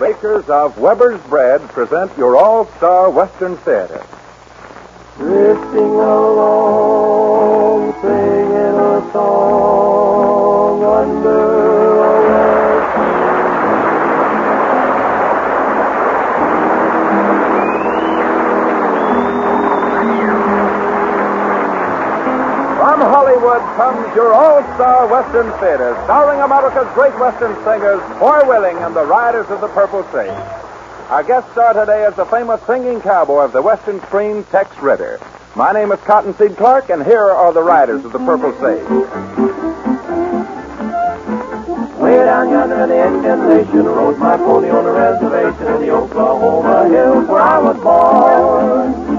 bakers of Weber's Bread present your all-star Western Theater. Drifting along, comes your all-star Western Theater, starring America's great Western singers, Foy Willing and the Riders of the Purple Sage. Our guest star today is the famous singing cowboy of the Western screen, Tex Ritter. My name is Cottonseed Clark, and here are the Riders of the Purple Sage. Way down yonder in the Indian Nation, rode my pony on a reservation in the Oklahoma hills where I was born.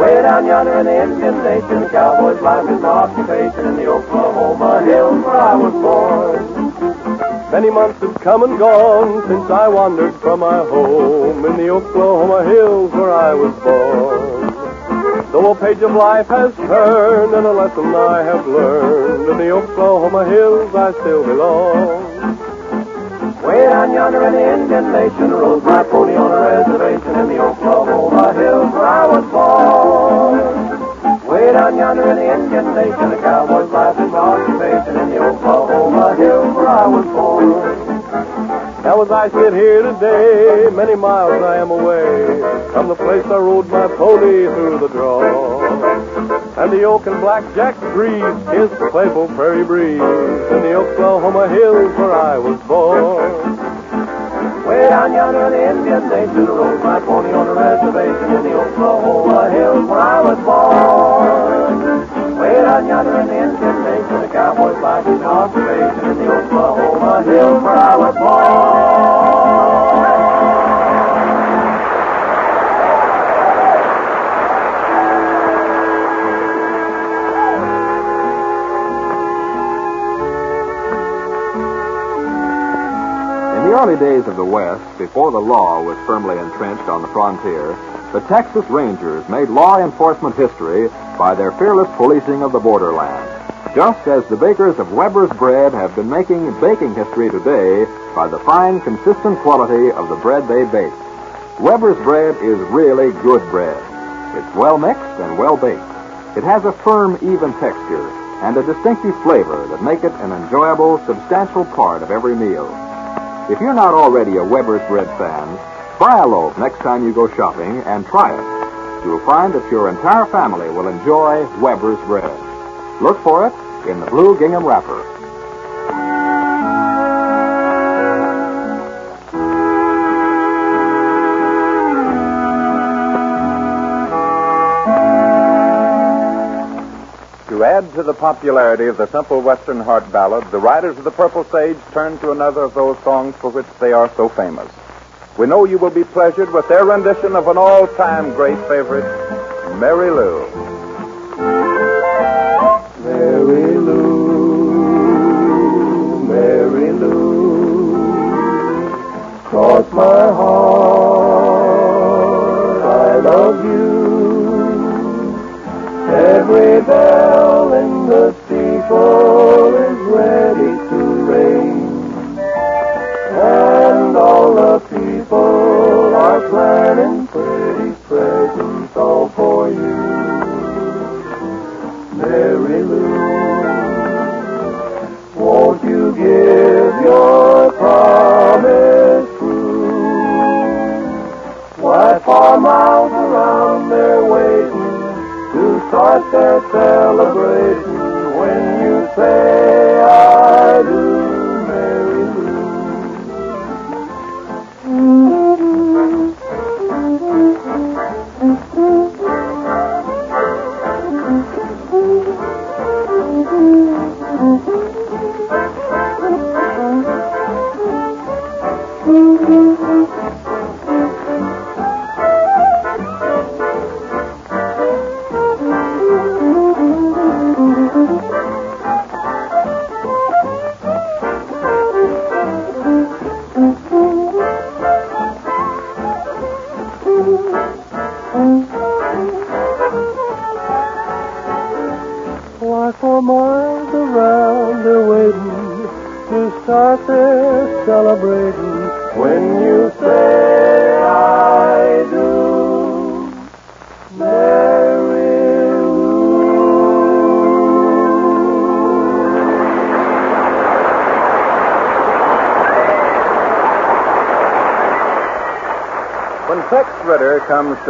Way down yonder in the Indian Nation, the cowboy's life is my occupation in the Oklahoma hills where I was born. Many months have come and gone since I wandered from my home in the Oklahoma hills where I was born. Though a page of life has turned and a lesson I have learned, in the Oklahoma hills I still belong. Way down yonder in the Indian Nation, rode my pony on a reservation in the Oklahoma hills where I was born. Way down yonder in the Indian Nation, a cowboy's life is my occupation in the Oklahoma hills where I was born. Now as I sit here today, many miles I am away from the place I rode my pony through the draw. And the oak and blackjack breeze is the playful prairie breeze in the Oklahoma hills where I was born. Way down yonder in the Indian Nation, rode my pony on a reservation in the Oklahoma hills where I was born. Before the law was firmly entrenched on the frontier, the Texas Rangers made law enforcement history by their fearless policing of the borderland. Just as the bakers of Weber's Bread have been making baking history today by the fine, consistent quality of the bread they bake. Weber's Bread is really good bread. It's well mixed and well baked. It has a firm, even texture and a distinctive flavor that make it an enjoyable, substantial part of every meal. If you're not already a Weber's Bread fan, buy a loaf next time you go shopping and try it. You'll find that your entire family will enjoy Weber's Bread. Look for it in the blue gingham wrapper. Add to the popularity of the simple Western heart ballad, the Riders of the Purple Sage turn to another of those songs for which they are so famous. We know you will be pleasured with their rendition of an all-time great favorite, Mary Lou. Mary Lou, Mary Lou, cross my heart, the steeple is ready to ring, and all the people are planning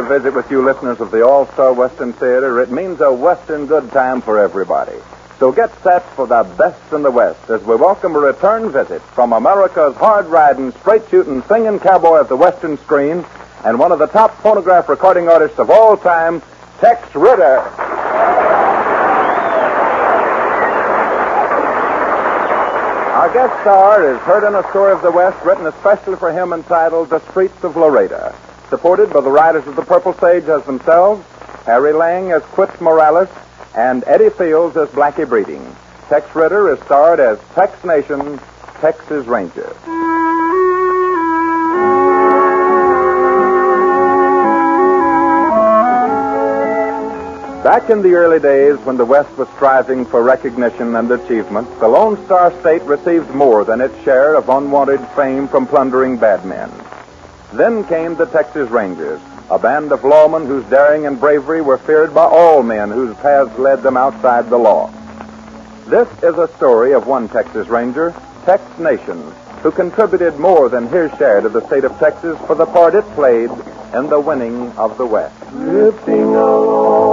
to visit with you listeners of the All Star Western Theater, it means a Western good time for everybody. So get set for the best in the West as we welcome a return visit from America's hard riding, straight shooting, singing cowboy of the Western screen and one of the top phonograph recording artists of all time, Tex Ritter. Our guest star is heard in a story of the West written especially for him entitled The Streets of Laredo, supported by the Riders of The Purple Sage as themselves, Harry Lang as Quitz Morales, and Eddie Fields as Blackie Breeding. Tex Ritter is starred as Tex Nation, Texas Ranger. Back in the early days when the West was striving for recognition and achievement, the Lone Star State received more than its share of unwanted fame from plundering bad men. Then came the Texas Rangers, a band of lawmen whose daring and bravery were feared by all men whose paths led them outside the law. This is a story of one Texas Ranger, Tex Nation, who contributed more than his share to the state of Texas for the part it played in the winning of the West. Along,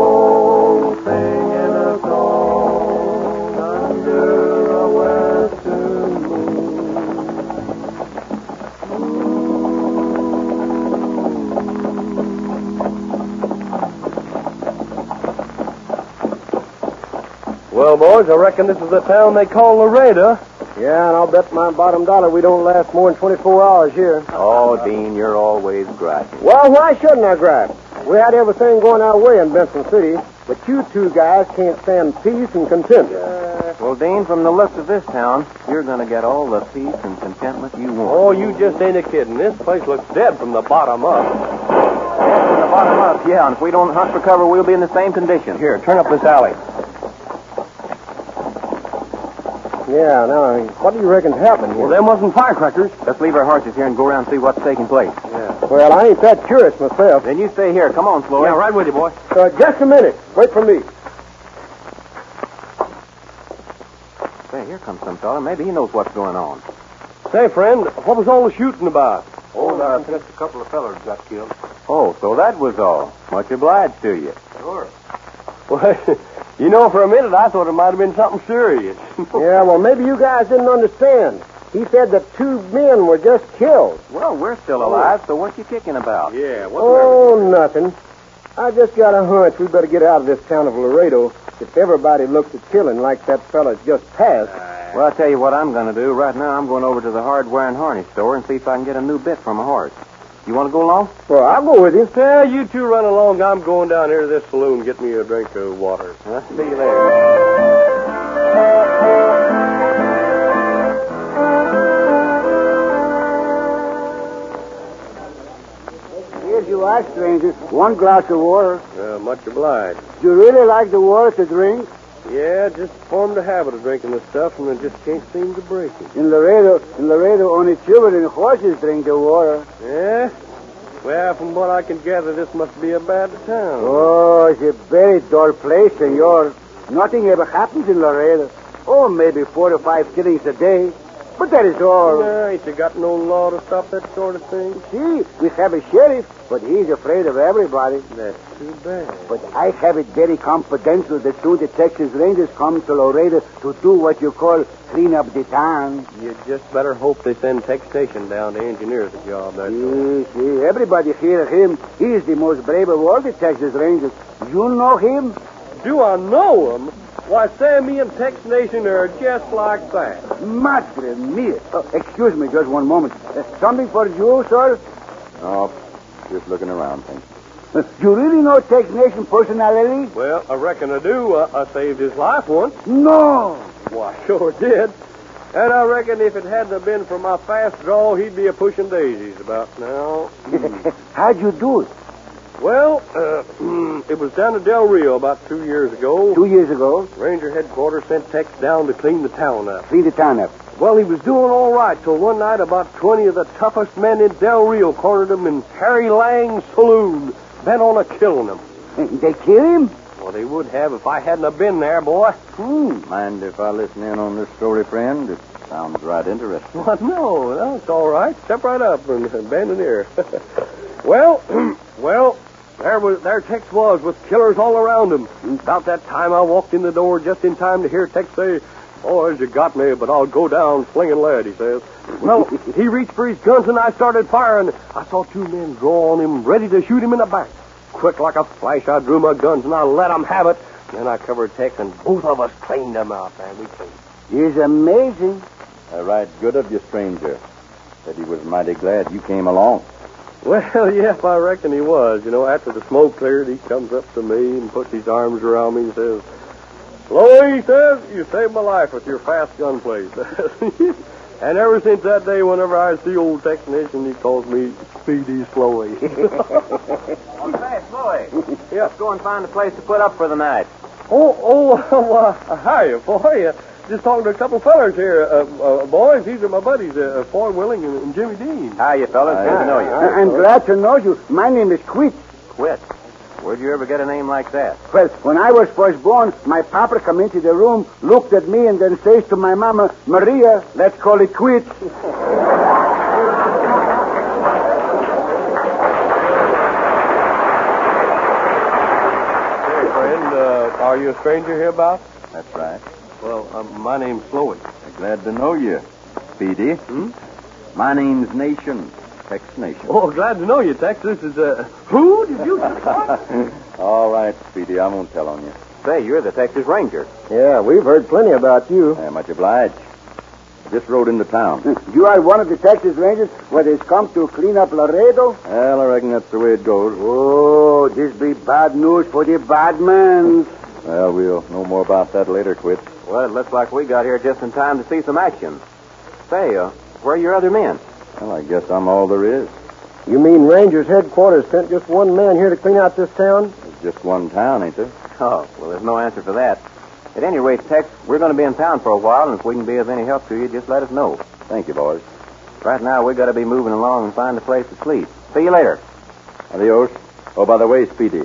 Well, boys, I reckon this is the town they call Laredo. Yeah, and I'll bet my bottom dollar we don't last more than 24 hours here. Oh, Dean, you're always griping. Well, why shouldn't I gripe? We had everything going our way in Benson City, but you two guys can't stand peace and contentment. Uh, well, Dean, from the looks of this town, you're going to get all the peace and contentment you want. Oh, you just ain't a kidding. This place looks dead from the bottom up. Yes, from the bottom up, yeah, and if we don't hunt for cover, we'll be in the same condition. Here, turn up this alley. Yeah, now, what do you reckon's happened Well, here? them wasn't firecrackers. Let's leave our horses here and go around and see what's taking place. Yeah. Well, I ain't that curious myself. Then you stay here. Come on, Floyd. Yeah, right with you, boy. Uh, just a minute. Wait for me. Say, here comes some fella. Maybe he knows what's going on. Say, friend, what was all the shooting about? Oh, uh, just a couple of fellers got killed. Oh, so that was all. Much obliged to you. Sure. Well, you know, for a minute I thought it might have been something serious. Yeah, well, maybe you guys didn't understand. He said that two men were just killed. Well, we're still alive, so what you kicking about? yeah, what's Oh, nothing. I just got a hunch we better get out of this town of Laredo if everybody looks at killing like that fella's just passed. Well, I'll tell you what I'm going to do. Right now, I'm going over to the hardware and harness store and see if I can get a new bit from a horse. You want to go along? Well, I'll go with you. Yeah, you two run along. I'm going down here to this saloon get me a drink of water. Huh? See you later. You are, stranger. One glass of water. Uh, much obliged. Do you really like the water to drink? Yeah, just formed a habit of drinking this stuff, and I just can't seem to break it. In Laredo, in Laredo, only children and horses drink the water. Yeah? Well, from what I can gather, this must be a bad town. Oh, it's a very dull place, senor. Nothing ever happens in Laredo. Oh, maybe four or five killings a day. But that is all. Yeah, ain't you got no law to stop that sort of thing? See, we have a sheriff, but he's afraid of everybody. That's too bad. But I have it very confidential that soon the Texas Rangers come to Laredo to do what you call clean up the town. You just better hope they send Tex Nation down to engineer the job. That's all. See, see, everybody hear him. He's the most brave of all the Texas Rangers. You know him? Do I know him? Why, Sammy and Tex Nation are just like that. Madre mia. Oh, excuse me just one moment. Uh, something for you, sir? Oh, just looking around, thanks. Uh, you really know Tex Nation personality? Well, I reckon I do. Uh, I saved his life once. No. Why, sure did. And I reckon if it hadn't have been for my fast draw, he'd be a pushing daisies about now. How'd you do it? Well, uh, it was down to Del Rio about two years ago. Two years ago. Ranger headquarters sent Tex down to clean the town up. Clean the town up. Well, he was doing all right till one night about 20 of the toughest men in Del Rio cornered him in Harry Lang's saloon, bent on a killing him. They kill him? Well, they would have if I hadn't have been there, boy. Hmm. Mind if I listen in on this story, friend? It sounds right interesting. Well, no, no, it's all right. Step right up and bend an ear. Well, well, there was there Tex was with killers all around him. About that time, I walked in the door just in time to hear Tex say, "Boys, you got me, but I'll go down slinging lead." He says. Well, he reached for his guns and I started firing. I saw two men draw on him, ready to shoot him in the back. Quick like a flash, I drew my guns and I let 'em have it. Then I covered Tex and both of us cleaned them out, man. We cleaned. He's amazing. Uh, right good of you, stranger. Said he was mighty glad you came along. Well, yes, I reckon he was. You know, after the smoke cleared, he comes up to me and puts his arms around me and says, he says, you saved my life with your fast gunplay. and ever since that day, whenever I see old Tex Nation, he calls me Speedy Slowy. Hey, Slowy. Yeah. Let's go and find a place to put up for the night. oh, oh, uh, hiya, boy. Uh, just talking to a couple fellers here. Uh, uh, boys, these are my buddies, uh, Foy Willing and, and Jimmy Dean. How you fellas? Good to know you. I- I'm glad to know you. My name is Quit. Quit. Where'd you ever get a name like that? Well, when I was first born, my papa come into the room, looked at me, and then says to my mama, Maria, let's call it quit. Hey, friend, uh, are you a stranger hereabouts? That's right. Well, um, my name's Slowy. Glad to know you, Speedy. Hmm? My name's Nation, Tex Nation. Oh, glad to know you, Tex. This is, uh, who did you? All right, Speedy, I won't tell on you. Say, you're the Texas Ranger. Yeah, we've heard plenty about you. Yeah, much obliged. Just rode into town. You are one of the Texas Rangers where they come to clean up Laredo? Well, I reckon that's the way it goes. Oh, this be bad news for the bad man. Well, we'll know more about that later, Quit. Well, it looks like we got here just in time to see some action. Say, uh, where are your other men? Well, I guess I'm all there is. You mean Rangers headquarters sent just one man here to clean out this town? There's just one town, ain't there? Oh, well, there's no answer for that. At any rate, Tex, we're going to be in town for a while, and if we can be of any help to you, just let us know. Thank you, boys. Right now, we've got to be moving along and find a place to sleep. See you later. Adios. Oh, by the way, Speedy,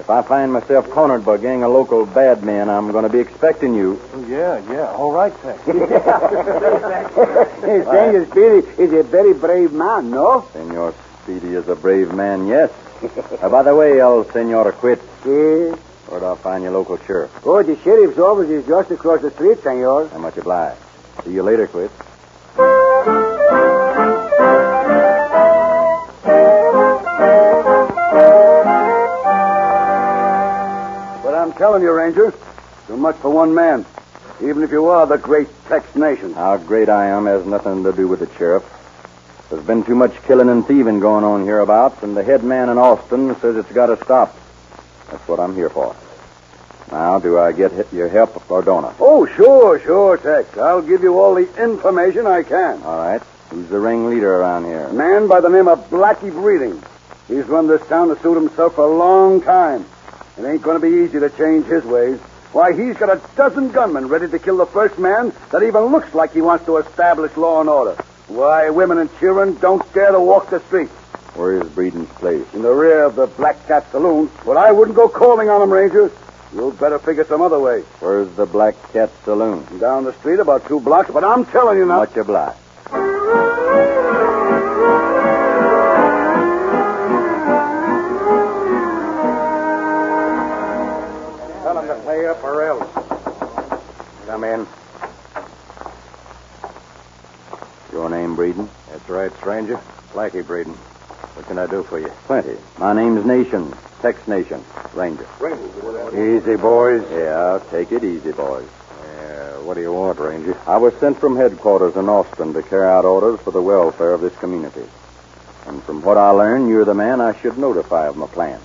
if I find myself cornered by a gang of local bad men, I'm going to be expecting you. Oh, yeah, yeah. All right, Tex. Senor Speedy is a very brave man, no? Senor Speedy is a brave man, yes. Uh, by the way, El Senor Quit, Yes. where'd I find your local sheriff? Oh, the sheriff's office is just across the street, senor. How much obliged. See you later, Quit. Telling you, Ranger, too much for one man. Even if you are the great Tex Nation. How great I am has nothing to do with the sheriff. There's been too much killing and thieving going on hereabouts, and the head man in Austin says it's got to stop. That's what I'm here for. Now, do I get hit your help or don't I? Oh, sure, sure, Tex. I'll give you all the information I can. All right. Who's the ringleader around here? A man by the name of Blackie Breeding. He's run this town to suit himself for a long time. It ain't going to be easy to change his ways. Why, he's got a dozen gunmen ready to kill the first man that even looks like he wants to establish law and order. Why, women and children don't dare to walk the streets. Where is Breeden's place? In the rear of the Black Cat Saloon. But I wouldn't go calling on him, Rangers. You'll better figure some other way. Where's the Black Cat Saloon? Down the street about two blocks, but I'm telling you now. Much obliged. Stranger. Blackie Braden. What can I do for you? Plenty. My name's Nation. Tex Nation. Ranger. Easy, boys. Yeah, take it easy, boys. Yeah, what do you want, Ranger? I was sent from headquarters in Austin to carry out orders for the welfare of this community. And from what I learned, you're the man I should notify of my plans.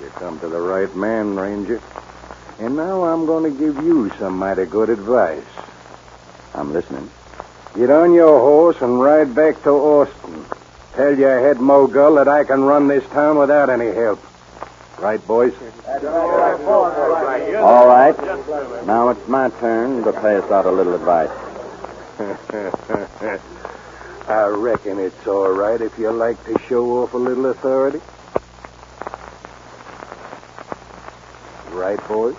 You come to the right man, Ranger. And now I'm going to give you some mighty good advice. I'm listening. Get on your horse and ride back to Austin. Tell your head mogul that I can run this town without any help. Right, boys? All right. Now it's my turn to pass out a little advice. I reckon it's all right if you like to show off a little authority. Right, boys?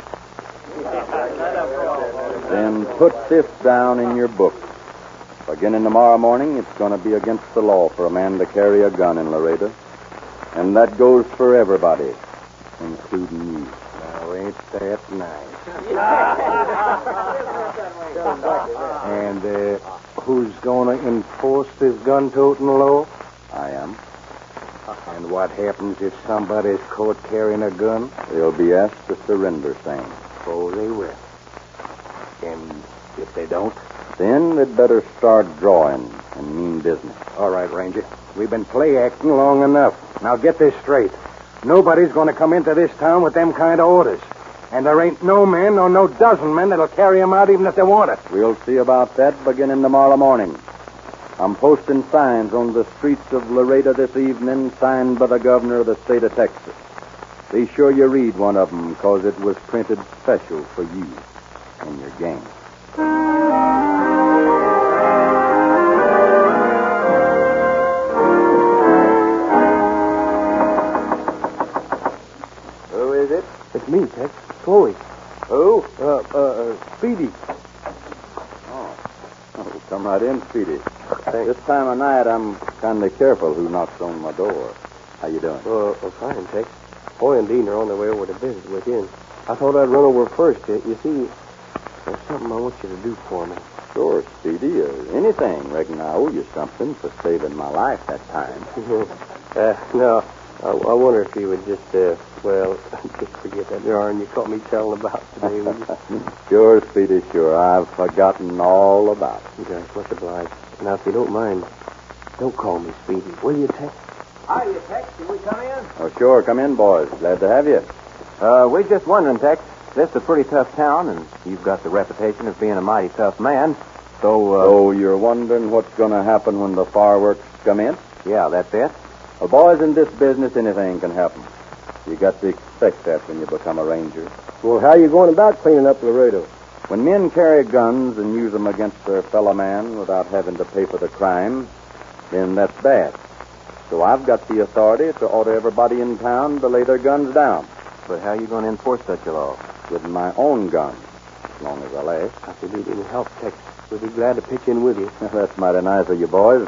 Then put this down in your book. Beginning tomorrow morning, it's going to be against the law for a man to carry a gun in Laredo. And that goes for everybody, including you. Now, ain't that nice? and uh, who's going to enforce this gun-toting law? I am. And what happens if somebody's caught carrying a gun? They'll be asked to surrender same. Oh, they will. And if they don't? Then they'd better start drawing and mean business. All right, Ranger. We've been play acting long enough. Now get this straight. Nobody's going to come into this town with them kind of orders. And there ain't no man or no dozen men that'll carry 'em out even if they want it. We'll see about that beginning tomorrow morning. I'm posting signs on the streets of Laredo this evening, signed by the governor of the state of Texas. Be sure you read one of 'em, 'cause it was printed special for you and your gang. Who is it? It's me, Tex. Slowy. Who? Uh, uh, uh, Speedy. Oh, come right in, Speedy. This time of night, I'm kind of careful who knocks on my door. How you doing? Uh, well, fine, Tex. Foy and Dean are on their way over to visit with you. I thought I'd run over first. You see, there's something I want you to do for me. Sure, Speedy. Uh, anything. Reckon I owe you something for saving my life that time. uh, no, I, I wonder if you would just, uh, well, just forget that yarn you caught me telling about today, will you? Sure, Speedy, sure. I've forgotten all about it. You guys, much obliged. Now, if you don't mind, don't call me Speedy, will you, Tex? Hiya, Tex. Can we come in? Oh, sure. Come in, boys. Glad to have you. Uh, we're just wondering, Tex. This is a pretty tough town, and you've got the reputation of being a mighty tough man. So, uh, Oh, you're wondering what's going to happen when the fireworks come in? yeah, that's it. Well, boys, in this business, anything can happen. You got to expect that when you become a ranger. Well, how are you going about cleaning up Laredo? When men carry guns and use them against their fellow man without having to pay for the crime, then that's bad. So I've got the authority to order everybody in town to lay their guns down But how are you going to enforce such a law? With my own gun, as long as I last. If you need any help, Tex, we'll be glad to pitch in with you. That's mighty nice of you, boys.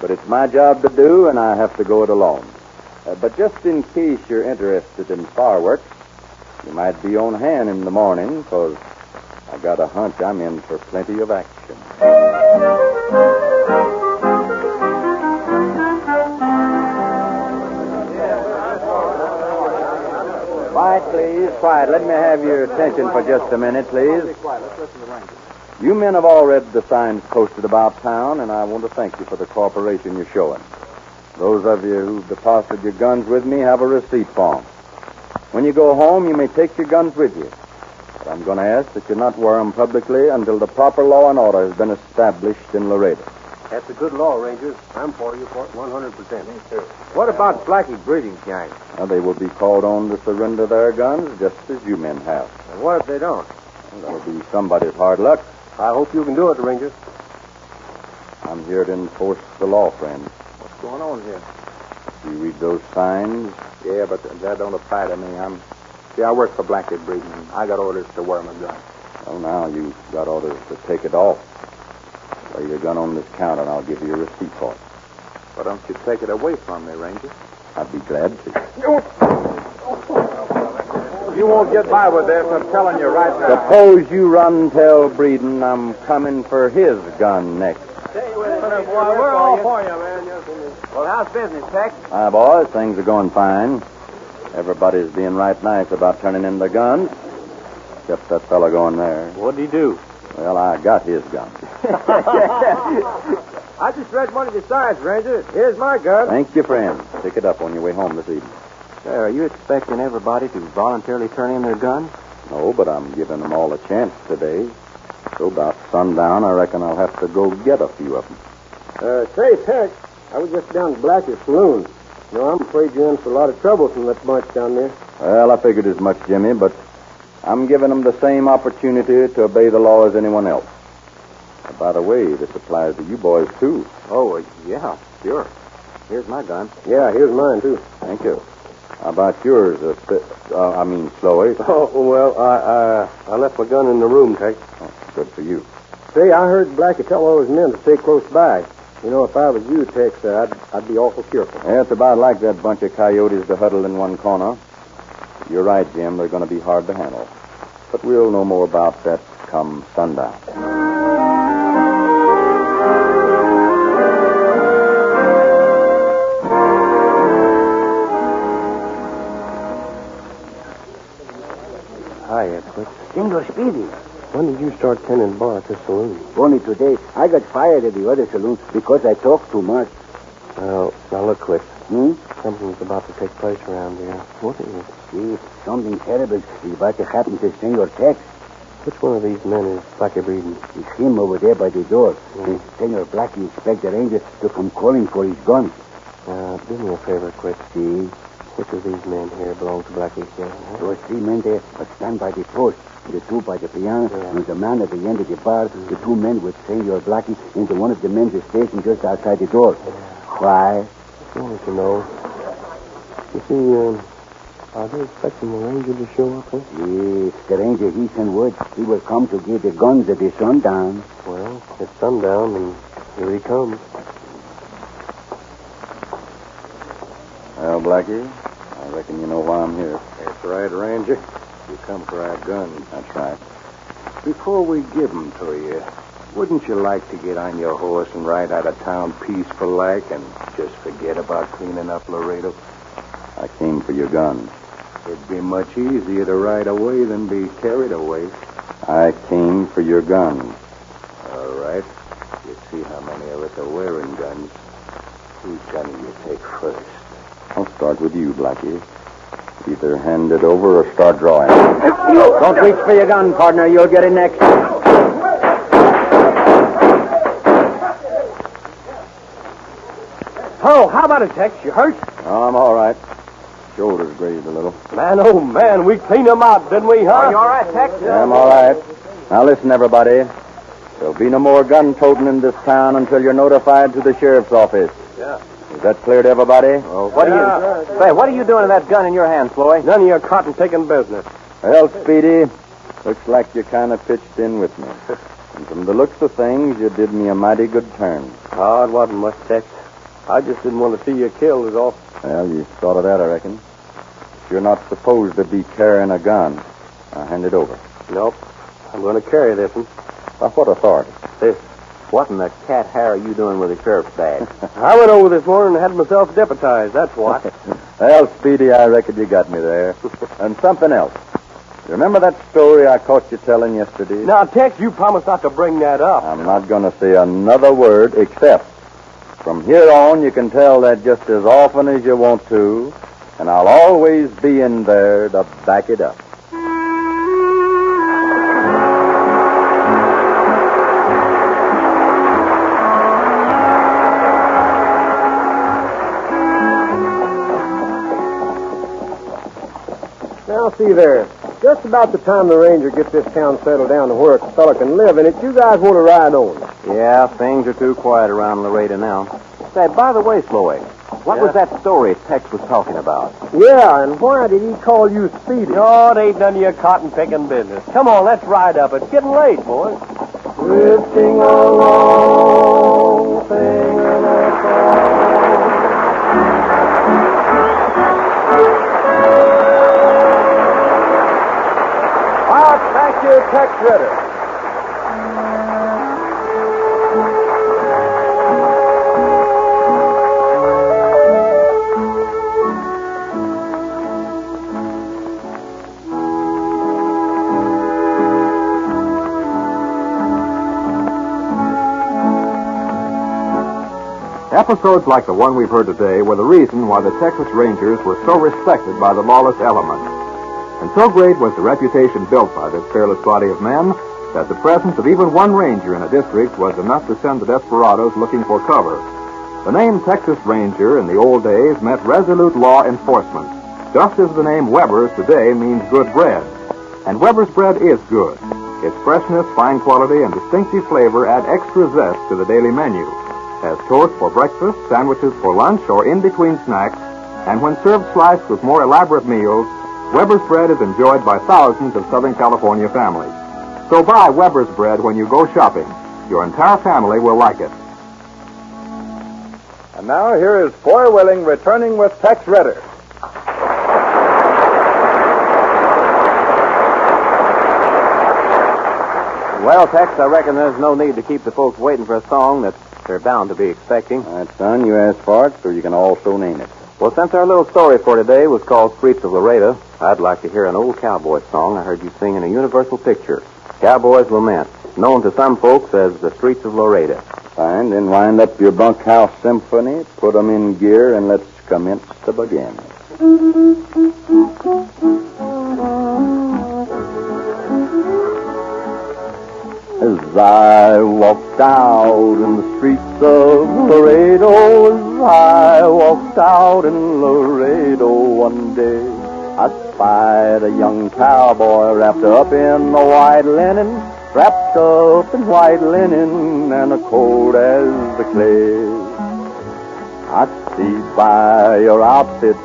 But it's my job to do, and I have to go it alone. Uh, but just in case you're interested in fireworks, you might be on hand in the morning, 'cause I got a hunch I'm in for plenty of action. Quiet, please. Quiet. Let me have your attention for just a minute, please. You men have all read the signs posted about town, and I want to thank you for the cooperation you're showing. Those of you who've deposited your guns with me have a receipt form. When you go home, you may take your guns with you. But I'm going to ask that you not wear them publicly until the proper law and order has been established in Laredo. That's a good law, Rangers. I'm for you for it 100%. What about Blackie Breeding's gang? Now, they will be called on to surrender their guns just as you men have. And what if they don't? Well, that'll be somebody's hard luck. I hope you can do it, Rangers. I'm here to enforce the law, friend. What's going on here? Do you read those signs? Yeah, but that don't apply to me. I'm. See, I work for Blackie Breeding, and I got orders to wear my gun. Well, now you've got orders to take it off. Lay your gun on this counter, and I'll give you a receipt for it. Why don't you take it away from me, Ranger? I'd be glad to. You won't get by with this, I'm telling you right now. Suppose you run tell Breeden I'm coming for his gun next. Stay with it, boy. We're all for you, man. Well, how's business, Tex? Hi, boys. Things are going fine. Everybody's being right nice about turning in their guns. Except that fellow going there. What'd he do? Well, I got his gun. I just read one of your signs, Ranger. Here's my gun. Thank you, friend. Pick it up on your way home this evening. Say, are you expecting everybody to voluntarily turn in their guns? No, but I'm giving them all a chance today. So about sundown, I reckon I'll have to go get a few of them. Uh, say, Tex, I was just down to Blackie's saloon. You know, I'm afraid you're in for a lot of trouble from that bunch down there. Well, I figured as much, Jimmy, but I'm giving them the same opportunity to obey the law as anyone else. By the way, this applies to you boys, too. Oh, uh, yeah, sure. Here's my gun. Yeah, here's mine, too. Thank you. How about yours, uh, Sp- uh, I mean, Slowey? Oh, well, I, I, I left my gun in the room, Tex. Oh, good for you. Say, I heard Blackie tell all his men to stay close by. You know, if I was you, Tex, uh, I'd, I'd be awful careful. Yeah, it's about like that bunch of coyotes to huddle in one corner. You're right, Jim. They're going to be hard to handle. But we'll know more about that come sundown. Hi, Edward. Senor Speedy. When did you start tending bar at this saloon? Only today, I got fired at the other saloon because I talked too much. Well, now look, Quit. Hmm? Something's about to take place around here. What is it? See, something terrible is about to happen to Senor Tex. Which one of these men is Blackie breeding? It's him over there by the door. And Senor Blackie expects the ranger to come calling for his gun. Uh, do me a favor, Quit. See, Which of these men here belong to Blackie's gang? huh? those three men there but stand by the post. The two by the piano, and the man at the end of the bar, the two men with Senor Blackie, and the one of the men is stationed just outside the door. Why? I wanted to know. You see, um, are they expecting the ranger to show up, huh? Yes, the ranger, he sent word he will come to get the guns at the sundown. Well, it's sundown, and here he comes. Well, Blackie, I reckon you know why I'm here. That's right, Ranger. You come for our guns. That's right. Before we give 'em to you, wouldn't you like to get on your horse and ride out of town peaceful like and just forget about cleaning up Laredo? I came for your gun. It'd be much easier to ride away than be carried away. I came for your gun. All right. You see how many of us are wearing guns. Whose gun do you take first? I'll start with you, Blackie. Either hand it over or start drawing. Don't reach for your gun, partner. You'll get it next. Oh, how about it, Tex? You hurt? Oh, I'm all right. Shoulders grazed a little. Man, oh, man, we cleaned him out, didn't we, huh? Are you all right, Tex? Yeah, I'm all right. Now listen, everybody. There'll be no more gun toting in this town until you're notified to the sheriff's office. Yeah. Is that clear to everybody? Well, what are you... Say, what are you doing with that gun in your hand, Floyd? None of your cotton picking business. Well, Speedy, looks like you kind of pitched in with me. And from the looks of things, you did me a mighty good turn. Oh, it wasn't much, Tex. I just didn't want to see you killed, is all. Well, you thought of that, I reckon. You're not supposed to be carrying a gun. Now, hand it over. Nope. I'm going to carry this one. By what authority? This. What in the cat hair are you doing with the sheriff's badge? I went over this morning and had myself deputized, that's what. Well, Speedy, I reckon you got me there. and something else. You remember that story I caught you telling yesterday? now, Tex, you promised not to bring that up. I'm not going to say another word except from here on you can tell that just as often as you want to, and I'll always be in there to back it up. Now, see there. Just about the time the ranger gets this town settled down to where a fella can live in it, you guys want to ride on. yeah, things are too quiet around Laredo now. Say, by the way, Floyd, what was that story Tex was talking about? Yeah, and why did he call you Speedy? Oh, it ain't none of your cotton picking business. Come on, let's ride up. It's getting late, boys. Drifting along, singing a song. Ah, thank you, Tex Ritter. Episodes like the one we've heard today were the reason why the Texas Rangers were so respected by the lawless element. And so great was the reputation built by this fearless body of men that the presence of even one ranger in a district was enough to send the desperados looking for cover. The name Texas Ranger in the old days meant resolute law enforcement, just as the name Weber's today means good bread. And Weber's bread is good. Its freshness, fine quality, and distinctive flavor add extra zest to the daily menu. As toast for breakfast, sandwiches for lunch, or in between snacks, and when served sliced with more elaborate meals, Weber's bread is enjoyed by thousands of Southern California families. So buy Weber's bread when you go shopping. Your entire family will like it. And now here is Foy Willing returning with Tex Ritter. Well, Tex, I reckon there's no need to keep the folks waiting for a song that they're bound to be expecting. All right, son, you asked for it, so you can also name it. Well, since our little story for today was called Streets of Laredo, I'd like to hear an old cowboy song I heard you sing in a Universal picture, Cowboy's Lament, known to some folks as The Streets of Laredo. Fine, then wind up your bunkhouse symphony, put 'em in gear, and let's commence to begin. As I walked out in the streets of Laredo, as I walked out in Laredo one day, I spied a young cowboy wrapped up in the white linen, wrapped up in white linen and a cold as the clay. I see by your outfit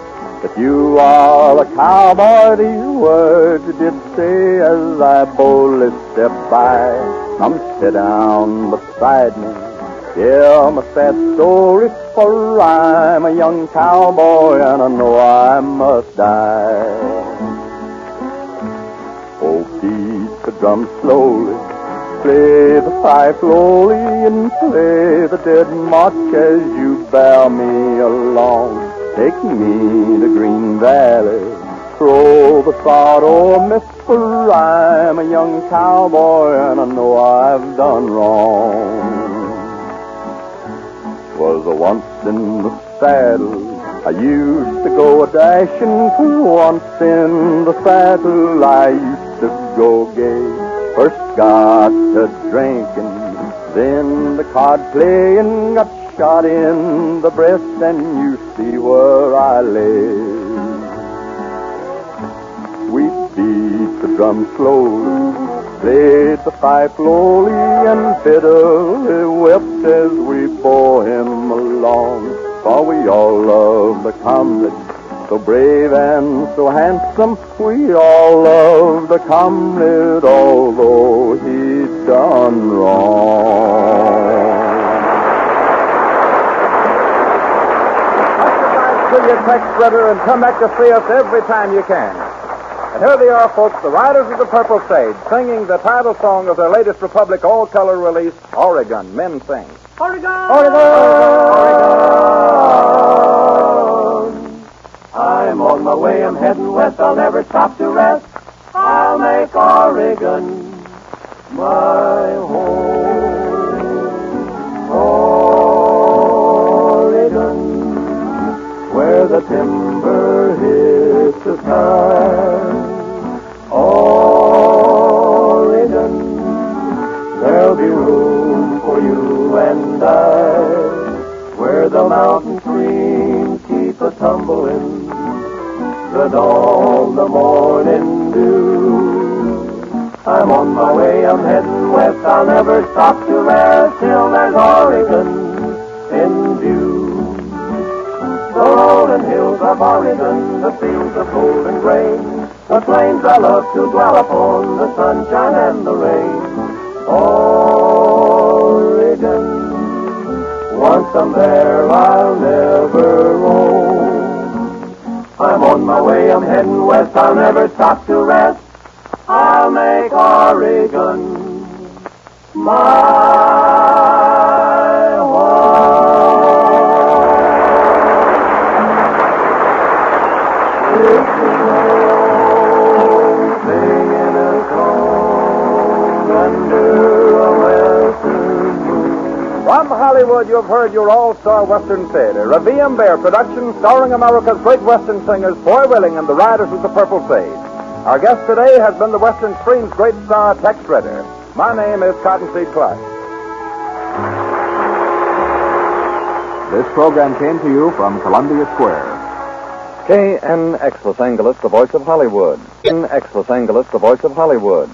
that you are a cowboy. These words you did say as I boldly stepped by. Come sit down beside me. Tell my sad story, for I'm a young cowboy and I know I must die. Oh, beat the drum slowly, play the pipe slowly, and play the dead march as you bear me along. Take me to Green Valley, throw the o'er me, for I'm a young cowboy and I know I've done wrong. Was a once in the saddle. I used to go a dashing once in the saddle. I used to go gay. First got to drinking, then the card playing. Got shot in the breast, and you see where I lay. We beat the drum slowly, played the fife lowly, and bitterly wept as we bore him along. For we all love the comrade, so brave and so handsome. We all love the comrade, although he'd done wrong. To your Tex Ritter and come back to see us every time you can. And here they are, folks, the Riders of the Purple Sage, singing the title song of their latest Republic all-color release, Oregon. Men sing. Oregon! Oregon! Oregon! I'm on my way, I'm heading west, I'll never stop to rest. I'll make Oregon my home. The timber hits the sky. Oregon, there'll be room for you and I, where the mountain streams keep a tumbling, the dawn, the morning dew. I'm on my way, I'm heading west, I'll never stop to rest till there's Oregon of Oregon, the fields of golden grain, the plains I love to dwell upon, the sunshine and the rain. Oregon, once I'm there, I'll never roam. I'm on my way, I'm heading west, I'll never stop to rest. I'll make Oregon my Hollywood, you've heard your all-star Western theater, a V.M. Bear production starring America's great Western singers, Foy Willing and the Riders of the Purple Sage. Our guest today has been the Western Screen's great star, Tex Ritter. My name is Cottonseed Clark. This program came to you from Columbia Square. KNX Los Angeles, the voice of Hollywood. KNX Los Angeles, the voice of Hollywood.